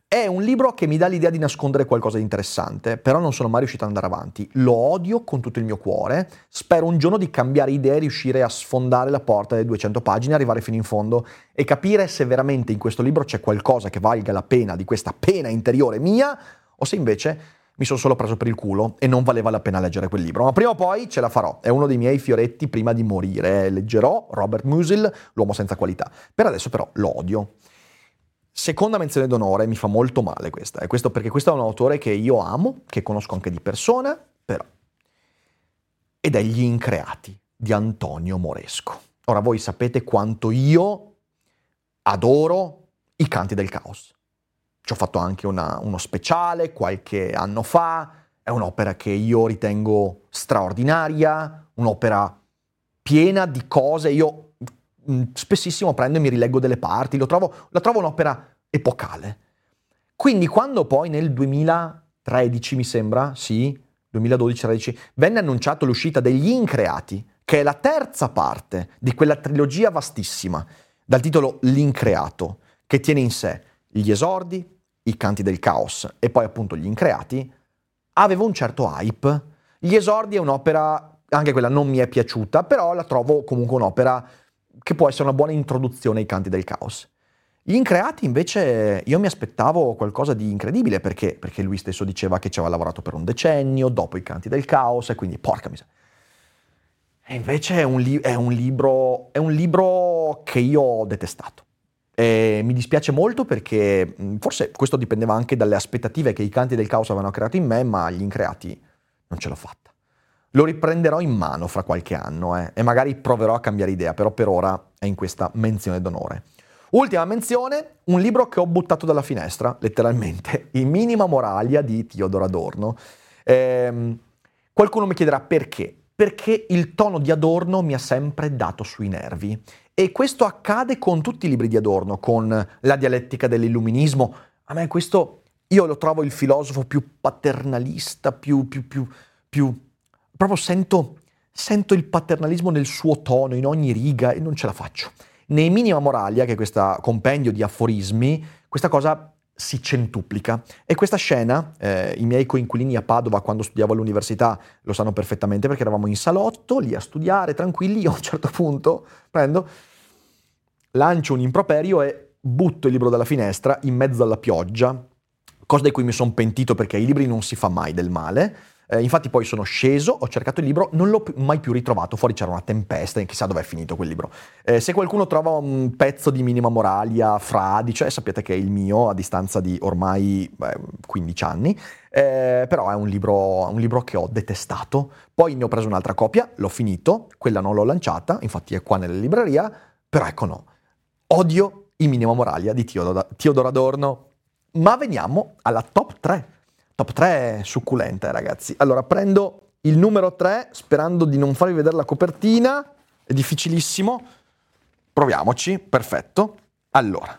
È un libro che mi dà l'idea di nascondere qualcosa di interessante, però non sono mai riuscito ad andare avanti. Lo odio con tutto il mio cuore. Spero un giorno di cambiare idea e riuscire a sfondare la porta delle 200 pagine, arrivare fino in fondo e capire se veramente in questo libro c'è qualcosa che valga la pena di questa pena interiore mia o se invece mi sono solo preso per il culo e non valeva la pena leggere quel libro. Ma prima o poi ce la farò. È uno dei miei fioretti prima di morire. Leggerò Robert Musil, L'uomo senza qualità. Per adesso però lo odio. Seconda menzione d'onore, mi fa molto male questa, eh. questo perché questo è un autore che io amo, che conosco anche di persona, però. Ed è Gli Increati di Antonio Moresco. Ora voi sapete quanto io adoro i canti del caos. Ci ho fatto anche una, uno speciale qualche anno fa, è un'opera che io ritengo straordinaria, un'opera piena di cose. Io mh, spessissimo prendo e mi rileggo delle parti, trovo, la trovo un'opera epocale. Quindi quando poi nel 2013, mi sembra, sì, 2012-13, venne annunciato l'uscita degli Increati, che è la terza parte di quella trilogia vastissima, dal titolo L'Increato, che tiene in sé gli esordi, i canti del caos e poi appunto gli Increati, aveva un certo hype. Gli esordi è un'opera, anche quella non mi è piaciuta, però la trovo comunque un'opera che può essere una buona introduzione ai canti del caos. Gli increati invece io mi aspettavo qualcosa di incredibile perché, perché lui stesso diceva che ci aveva lavorato per un decennio, dopo i canti del caos e quindi porca miseria. E invece è un, li- è un, libro, è un libro che io ho detestato. E mi dispiace molto perché forse questo dipendeva anche dalle aspettative che i canti del caos avevano creato in me, ma gli increati non ce l'ho fatta. Lo riprenderò in mano fra qualche anno eh, e magari proverò a cambiare idea, però per ora è in questa menzione d'onore. Ultima menzione, un libro che ho buttato dalla finestra, letteralmente, I Minima Moralia di Teodoro Adorno. Eh, qualcuno mi chiederà perché. Perché il tono di Adorno mi ha sempre dato sui nervi. E questo accade con tutti i libri di Adorno, con la dialettica dell'illuminismo. A me questo, io lo trovo il filosofo più paternalista, più, più, più, più... proprio sento, sento il paternalismo nel suo tono, in ogni riga, e non ce la faccio. Nei Minima Moralia, che è questo compendio di aforismi, questa cosa si centuplica. E questa scena, eh, i miei coinquilini a Padova quando studiavo all'università lo sanno perfettamente perché eravamo in salotto, lì a studiare, tranquilli, io a un certo punto prendo, lancio un improperio e butto il libro dalla finestra in mezzo alla pioggia, cosa di cui mi sono pentito perché ai libri non si fa mai del male, eh, infatti poi sono sceso, ho cercato il libro, non l'ho mai più ritrovato, fuori c'era una tempesta e chissà dove è finito quel libro. Eh, se qualcuno trova un pezzo di Minima Moralia, Fradice, cioè, sappiate che è il mio a distanza di ormai beh, 15 anni, eh, però è un libro, un libro che ho detestato. Poi ne ho preso un'altra copia, l'ho finito, quella non l'ho lanciata, infatti è qua nella libreria, però ecco no, odio i Minima Moralia di Teodoro Adorno. Ma veniamo alla top 3 Top 3 succulente, ragazzi. Allora, prendo il numero 3 sperando di non farvi vedere la copertina. È difficilissimo. Proviamoci. Perfetto. Allora,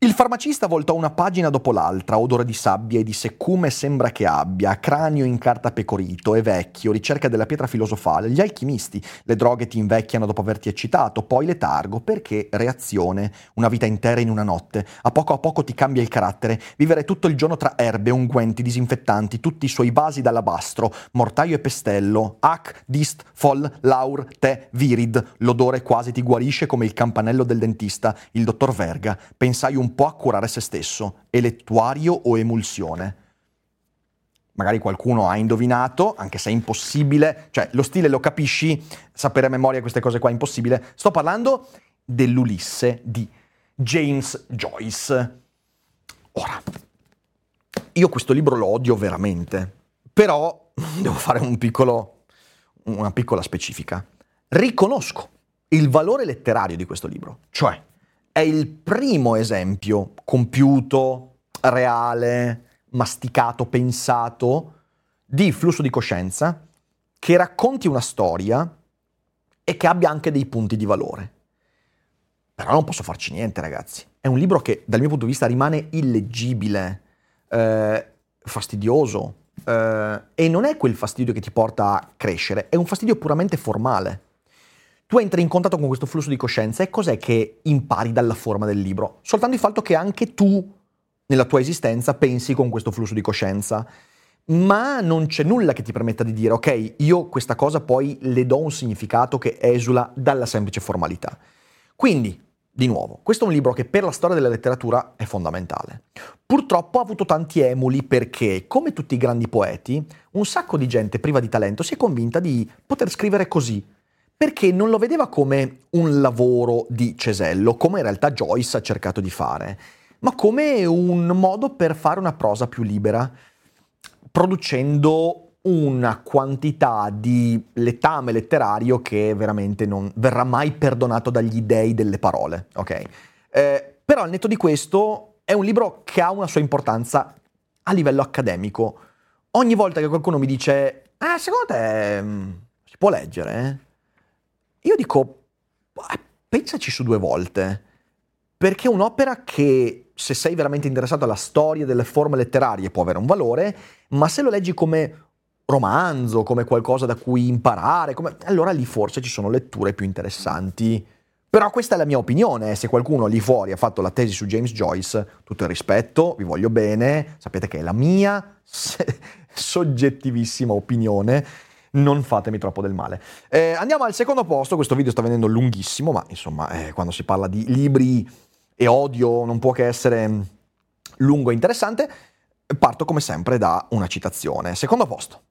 il farmacista voltò una pagina dopo l'altra, odore di sabbia e di seccume sembra che abbia, cranio in carta pecorito, è vecchio, ricerca della pietra filosofale, gli alchimisti, le droghe ti invecchiano dopo averti eccitato, poi letargo, perché reazione, una vita intera in una notte, a poco a poco ti cambia il carattere, vivere tutto il giorno tra erbe, unguenti, disinfettanti, tutti i suoi vasi d'alabastro, mortaio e pestello, ac, dist, fol, laur, te, virid, l'odore quasi ti guarisce come il campanello del dentista, il dottor Verga, pensai un un po' a curare se stesso, elettuario o emulsione. Magari qualcuno ha indovinato, anche se è impossibile, cioè lo stile lo capisci, sapere a memoria queste cose qua è impossibile. Sto parlando dell'Ulisse di James Joyce. Ora, io questo libro lo odio veramente, però devo fare un piccolo, una piccola specifica. Riconosco il valore letterario di questo libro, cioè è il primo esempio compiuto, reale, masticato, pensato di flusso di coscienza che racconti una storia e che abbia anche dei punti di valore. Però non posso farci niente, ragazzi. È un libro che dal mio punto di vista rimane illeggibile, eh, fastidioso, eh, e non è quel fastidio che ti porta a crescere, è un fastidio puramente formale tu entri in contatto con questo flusso di coscienza e cos'è che impari dalla forma del libro? Soltanto il fatto che anche tu, nella tua esistenza, pensi con questo flusso di coscienza. Ma non c'è nulla che ti permetta di dire, ok, io questa cosa poi le do un significato che esula dalla semplice formalità. Quindi, di nuovo, questo è un libro che per la storia della letteratura è fondamentale. Purtroppo ha avuto tanti emuli perché, come tutti i grandi poeti, un sacco di gente priva di talento si è convinta di poter scrivere così, perché non lo vedeva come un lavoro di cesello, come in realtà Joyce ha cercato di fare, ma come un modo per fare una prosa più libera, producendo una quantità di letame letterario che veramente non verrà mai perdonato dagli dei delle parole, ok? Eh, però al netto di questo è un libro che ha una sua importanza a livello accademico. Ogni volta che qualcuno mi dice, ah, secondo te mm, si può leggere? Eh? Io dico, ah, pensaci su due volte, perché è un'opera che se sei veramente interessato alla storia delle forme letterarie può avere un valore, ma se lo leggi come romanzo, come qualcosa da cui imparare, come... allora lì forse ci sono letture più interessanti. Però questa è la mia opinione, se qualcuno lì fuori ha fatto la tesi su James Joyce, tutto il rispetto, vi voglio bene, sapete che è la mia soggettivissima opinione, non fatemi troppo del male. Eh, andiamo al secondo posto, questo video sta venendo lunghissimo, ma insomma eh, quando si parla di libri e odio non può che essere lungo e interessante, parto come sempre da una citazione. Secondo posto.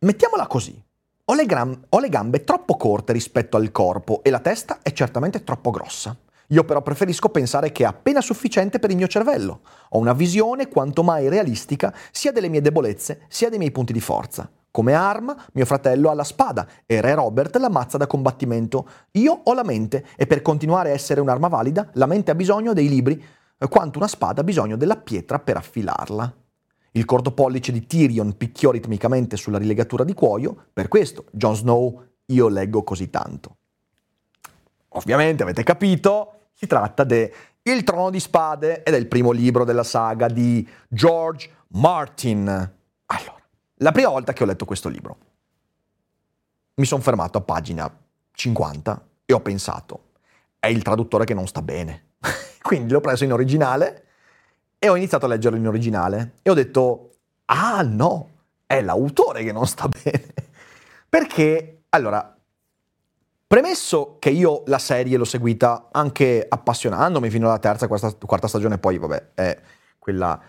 Mettiamola così. Ho le, gram- ho le gambe troppo corte rispetto al corpo e la testa è certamente troppo grossa. Io però preferisco pensare che è appena sufficiente per il mio cervello. Ho una visione quanto mai realistica sia delle mie debolezze sia dei miei punti di forza. Come arma, mio fratello ha la spada e Re Robert la mazza da combattimento. Io ho la mente e per continuare a essere un'arma valida, la mente ha bisogno dei libri, quanto una spada ha bisogno della pietra per affilarla. Il corto pollice di Tyrion picchiò ritmicamente sulla rilegatura di cuoio, per questo, Jon Snow, io leggo così tanto. Ovviamente avete capito, si tratta de Il trono di spade ed è il primo libro della saga di George Martin. Allora, la prima volta che ho letto questo libro, mi sono fermato a pagina 50 e ho pensato, è il traduttore che non sta bene. Quindi l'ho preso in originale e ho iniziato a leggerlo in originale e ho detto, ah no, è l'autore che non sta bene. Perché, allora, premesso che io la serie l'ho seguita anche appassionandomi fino alla terza, quarta, quarta stagione, poi vabbè, è quella,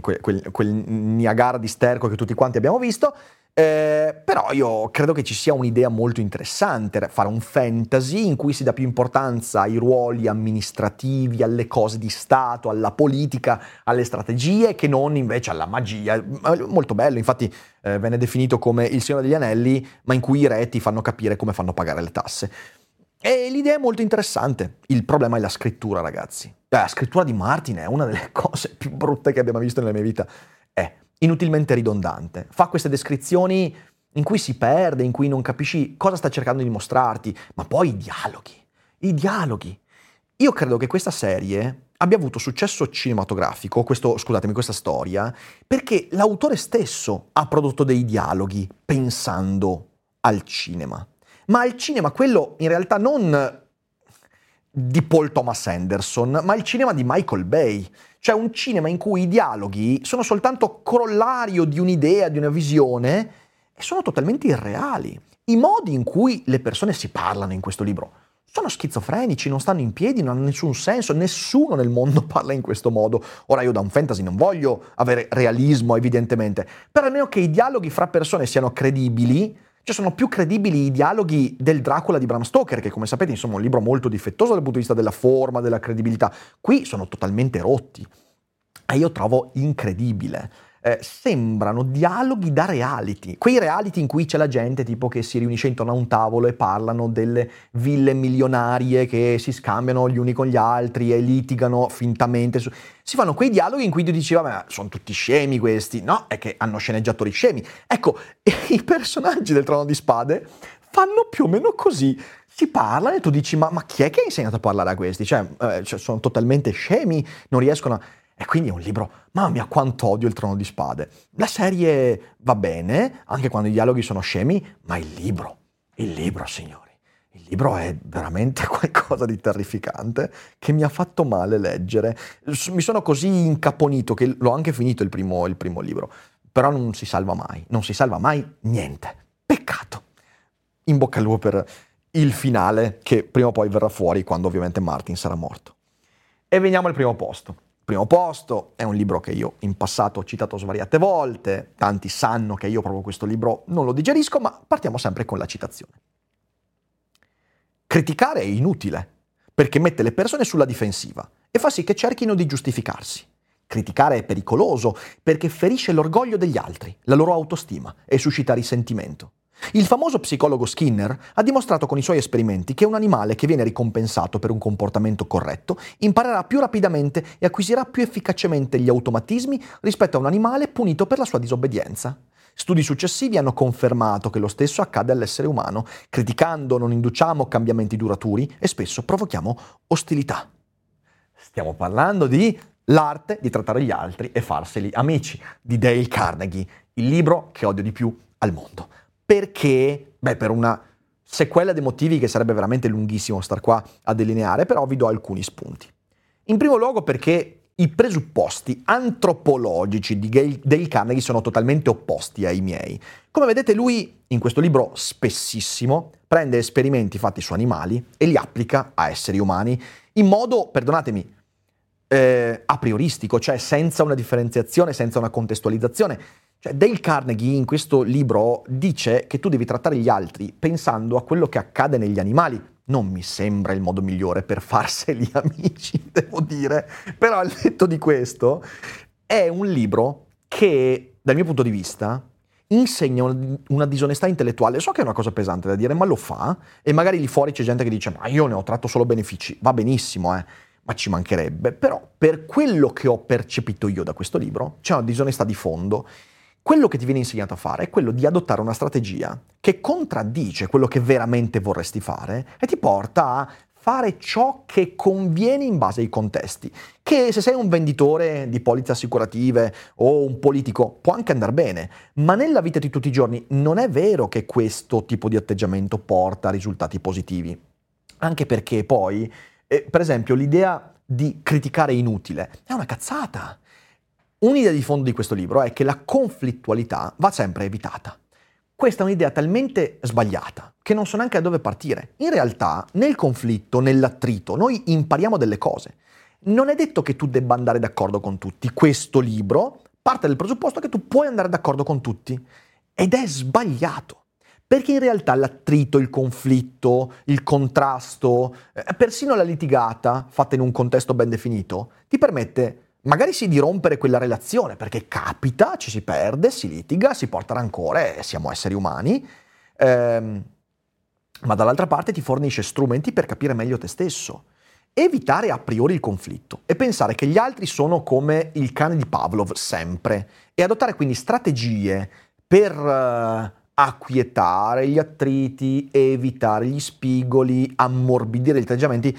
quel, quel, quel Niagara di sterco che tutti quanti abbiamo visto, eh, però io credo che ci sia un'idea molto interessante, fare un fantasy in cui si dà più importanza ai ruoli amministrativi, alle cose di Stato, alla politica, alle strategie, che non invece alla magia. Molto bello, infatti eh, venne definito come il Signore degli Anelli, ma in cui i re ti fanno capire come fanno pagare le tasse. E l'idea è molto interessante. Il problema è la scrittura, ragazzi. La scrittura di Martin è una delle cose più brutte che abbiamo visto nella mia vita. È inutilmente ridondante. Fa queste descrizioni in cui si perde, in cui non capisci cosa sta cercando di mostrarti, ma poi i dialoghi, i dialoghi. Io credo che questa serie abbia avuto successo cinematografico, questo, scusatemi, questa storia, perché l'autore stesso ha prodotto dei dialoghi pensando al cinema. Ma al cinema quello in realtà non di Paul Thomas Anderson, ma il cinema di Michael Bay. Cioè un cinema in cui i dialoghi sono soltanto corollario di un'idea, di una visione, e sono totalmente irreali. I modi in cui le persone si parlano in questo libro sono schizofrenici, non stanno in piedi, non hanno nessun senso, nessuno nel mondo parla in questo modo. Ora io da un fantasy non voglio avere realismo, evidentemente, però almeno che i dialoghi fra persone siano credibili, cioè sono più credibili i dialoghi del Dracula di Bram Stoker, che come sapete insomma è un libro molto difettoso dal punto di vista della forma, della credibilità. Qui sono totalmente rotti. E io trovo incredibile eh, sembrano dialoghi da reality, quei reality in cui c'è la gente tipo che si riunisce intorno a un tavolo e parlano delle ville milionarie che si scambiano gli uni con gli altri e litigano fintamente. Su... Si fanno quei dialoghi in cui tu dici, vabbè, sono tutti scemi questi, no? È che hanno sceneggiatori scemi. Ecco, i personaggi del Trono di Spade fanno più o meno così si parla e tu dici ma, ma, chi è che ha insegnato a parlare a questi? Cioè, eh, cioè, sono totalmente scemi, non riescono a... E quindi è un libro, mamma mia quanto odio il trono di spade. La serie va bene, anche quando i dialoghi sono scemi, ma il libro, il libro signori, il libro è veramente qualcosa di terrificante che mi ha fatto male leggere. Mi sono così incaponito che l'ho anche finito il primo, il primo libro, però non si salva mai, non si salva mai niente. Peccato. In bocca al lupo per il finale che prima o poi verrà fuori quando ovviamente Martin sarà morto. E veniamo al primo posto. Primo posto, è un libro che io in passato ho citato svariate volte, tanti sanno che io proprio questo libro non lo digerisco, ma partiamo sempre con la citazione. Criticare è inutile, perché mette le persone sulla difensiva e fa sì che cerchino di giustificarsi. Criticare è pericoloso perché ferisce l'orgoglio degli altri, la loro autostima e suscita risentimento. Il famoso psicologo Skinner ha dimostrato con i suoi esperimenti che un animale che viene ricompensato per un comportamento corretto imparerà più rapidamente e acquisirà più efficacemente gli automatismi rispetto a un animale punito per la sua disobbedienza. Studi successivi hanno confermato che lo stesso accade all'essere umano. Criticando non induciamo cambiamenti duraturi e spesso provochiamo ostilità. Stiamo parlando di L'arte di trattare gli altri e farseli amici, di Dale Carnegie, il libro che odio di più al mondo. Perché? Beh, per una sequela dei motivi che sarebbe veramente lunghissimo star qua a delineare, però vi do alcuni spunti. In primo luogo perché i presupposti antropologici di Dale Carnegie sono totalmente opposti ai miei. Come vedete lui in questo libro spessissimo prende esperimenti fatti su animali e li applica a esseri umani in modo, perdonatemi, eh, a prioristico, cioè senza una differenziazione, senza una contestualizzazione. Cioè Dale Carnegie in questo libro dice che tu devi trattare gli altri pensando a quello che accade negli animali, non mi sembra il modo migliore per farseli amici, devo dire. Però al netto di questo, è un libro che, dal mio punto di vista, insegna una, una, disonestà intellettuale. So che è una cosa pesante da dire, ma lo fa. E magari lì fuori c'è gente che dice, ma io ne ho tratto solo benefici. Va benissimo, eh. Ma ci mancherebbe. Però, per quello che ho percepito io da questo libro, c'è una disonestà di fondo quello che ti viene insegnato a fare è quello di adottare una strategia che contraddice quello che veramente vorresti fare e ti porta a fare ciò che conviene in base ai contesti. Che se sei un venditore di polizze assicurative o un politico può anche andare bene, ma nella vita di tutti i giorni non è vero che questo tipo di atteggiamento porta a risultati positivi. Anche perché poi, eh, per esempio, l'idea di criticare inutile è una cazzata. Un'idea di fondo di questo libro è che la conflittualità va sempre evitata. Questa è un'idea talmente sbagliata che non so neanche da dove partire. In realtà, nel conflitto, nell'attrito, noi impariamo delle cose. Non è detto che tu debba andare d'accordo con tutti. Questo libro parte dal presupposto che tu puoi andare d'accordo con tutti. Ed è sbagliato. Perché in realtà l'attrito, il conflitto, il contrasto, eh, persino la litigata, fatta in un contesto ben definito, ti permette magari sì di rompere quella relazione, perché capita, ci si perde, si litiga, si porta rancore, siamo esseri umani, ehm, ma dall'altra parte ti fornisce strumenti per capire meglio te stesso. Evitare a priori il conflitto e pensare che gli altri sono come il cane di Pavlov sempre e adottare quindi strategie per uh, acquietare gli attriti, evitare gli spigoli, ammorbidire gli atteggiamenti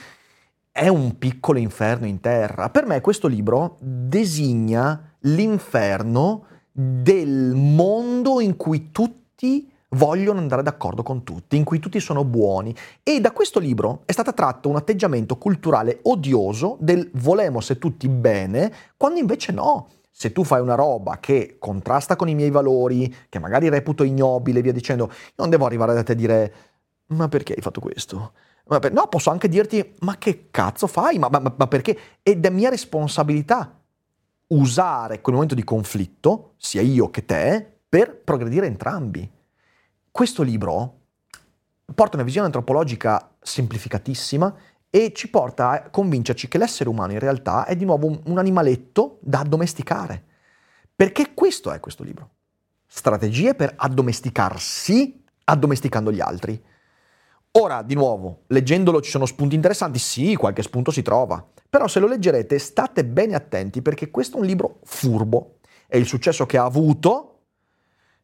è un piccolo inferno in terra. Per me questo libro designa l'inferno del mondo in cui tutti vogliono andare d'accordo con tutti, in cui tutti sono buoni. E da questo libro è stato tratto un atteggiamento culturale odioso del volemos tutti bene, quando invece no. Se tu fai una roba che contrasta con i miei valori, che magari reputo ignobile, via dicendo, non devo arrivare da te a dire, ma perché hai fatto questo? No, posso anche dirti, ma che cazzo fai? Ma, ma, ma perché? Ed è mia responsabilità usare quel momento di conflitto, sia io che te, per progredire entrambi. Questo libro porta una visione antropologica semplificatissima e ci porta a convincerci che l'essere umano in realtà è di nuovo un, un animaletto da addomesticare. Perché questo è questo libro. Strategie per addomesticarsi addomesticando gli altri. Ora, di nuovo, leggendolo ci sono spunti interessanti? Sì, qualche spunto si trova. Però se lo leggerete state bene attenti perché questo è un libro furbo e il successo che ha avuto,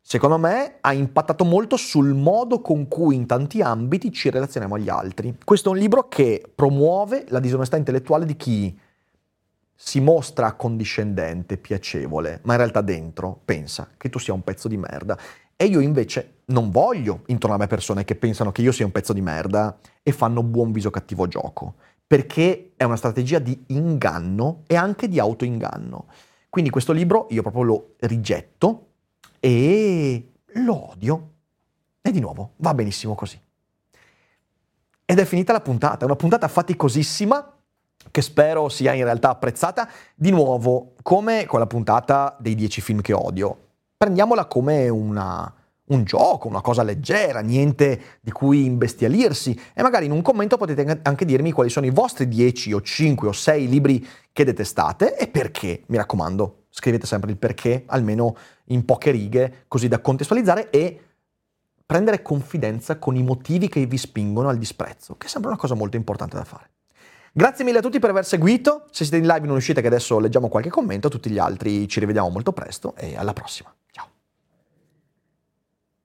secondo me, ha impattato molto sul modo con cui in tanti ambiti ci relazioniamo agli altri. Questo è un libro che promuove la disonestà intellettuale di chi si mostra accondiscendente, piacevole, ma in realtà dentro pensa che tu sia un pezzo di merda e io invece non voglio intorno a me persone che pensano che io sia un pezzo di merda e fanno buon viso cattivo gioco, perché è una strategia di inganno e anche di autoinganno. Quindi questo libro io proprio lo rigetto e lo odio. E di nuovo, va benissimo così. Ed è finita la puntata, una puntata faticosissima che spero sia in realtà apprezzata. Di nuovo, come con la puntata dei 10 film che odio, prendiamola come una, un gioco, una cosa leggera, niente di cui imbestialirsi e magari in un commento potete anche dirmi quali sono i vostri 10 o 5 o 6 libri che detestate e perché, mi raccomando, scrivete sempre il perché, almeno in poche righe, così da contestualizzare e prendere confidenza con i motivi che vi spingono al disprezzo, che sembra una cosa molto importante da fare. Grazie mille a tutti per aver seguito, se siete in live non uscite che adesso leggiamo qualche commento, tutti gli altri ci rivediamo molto presto e alla prossima.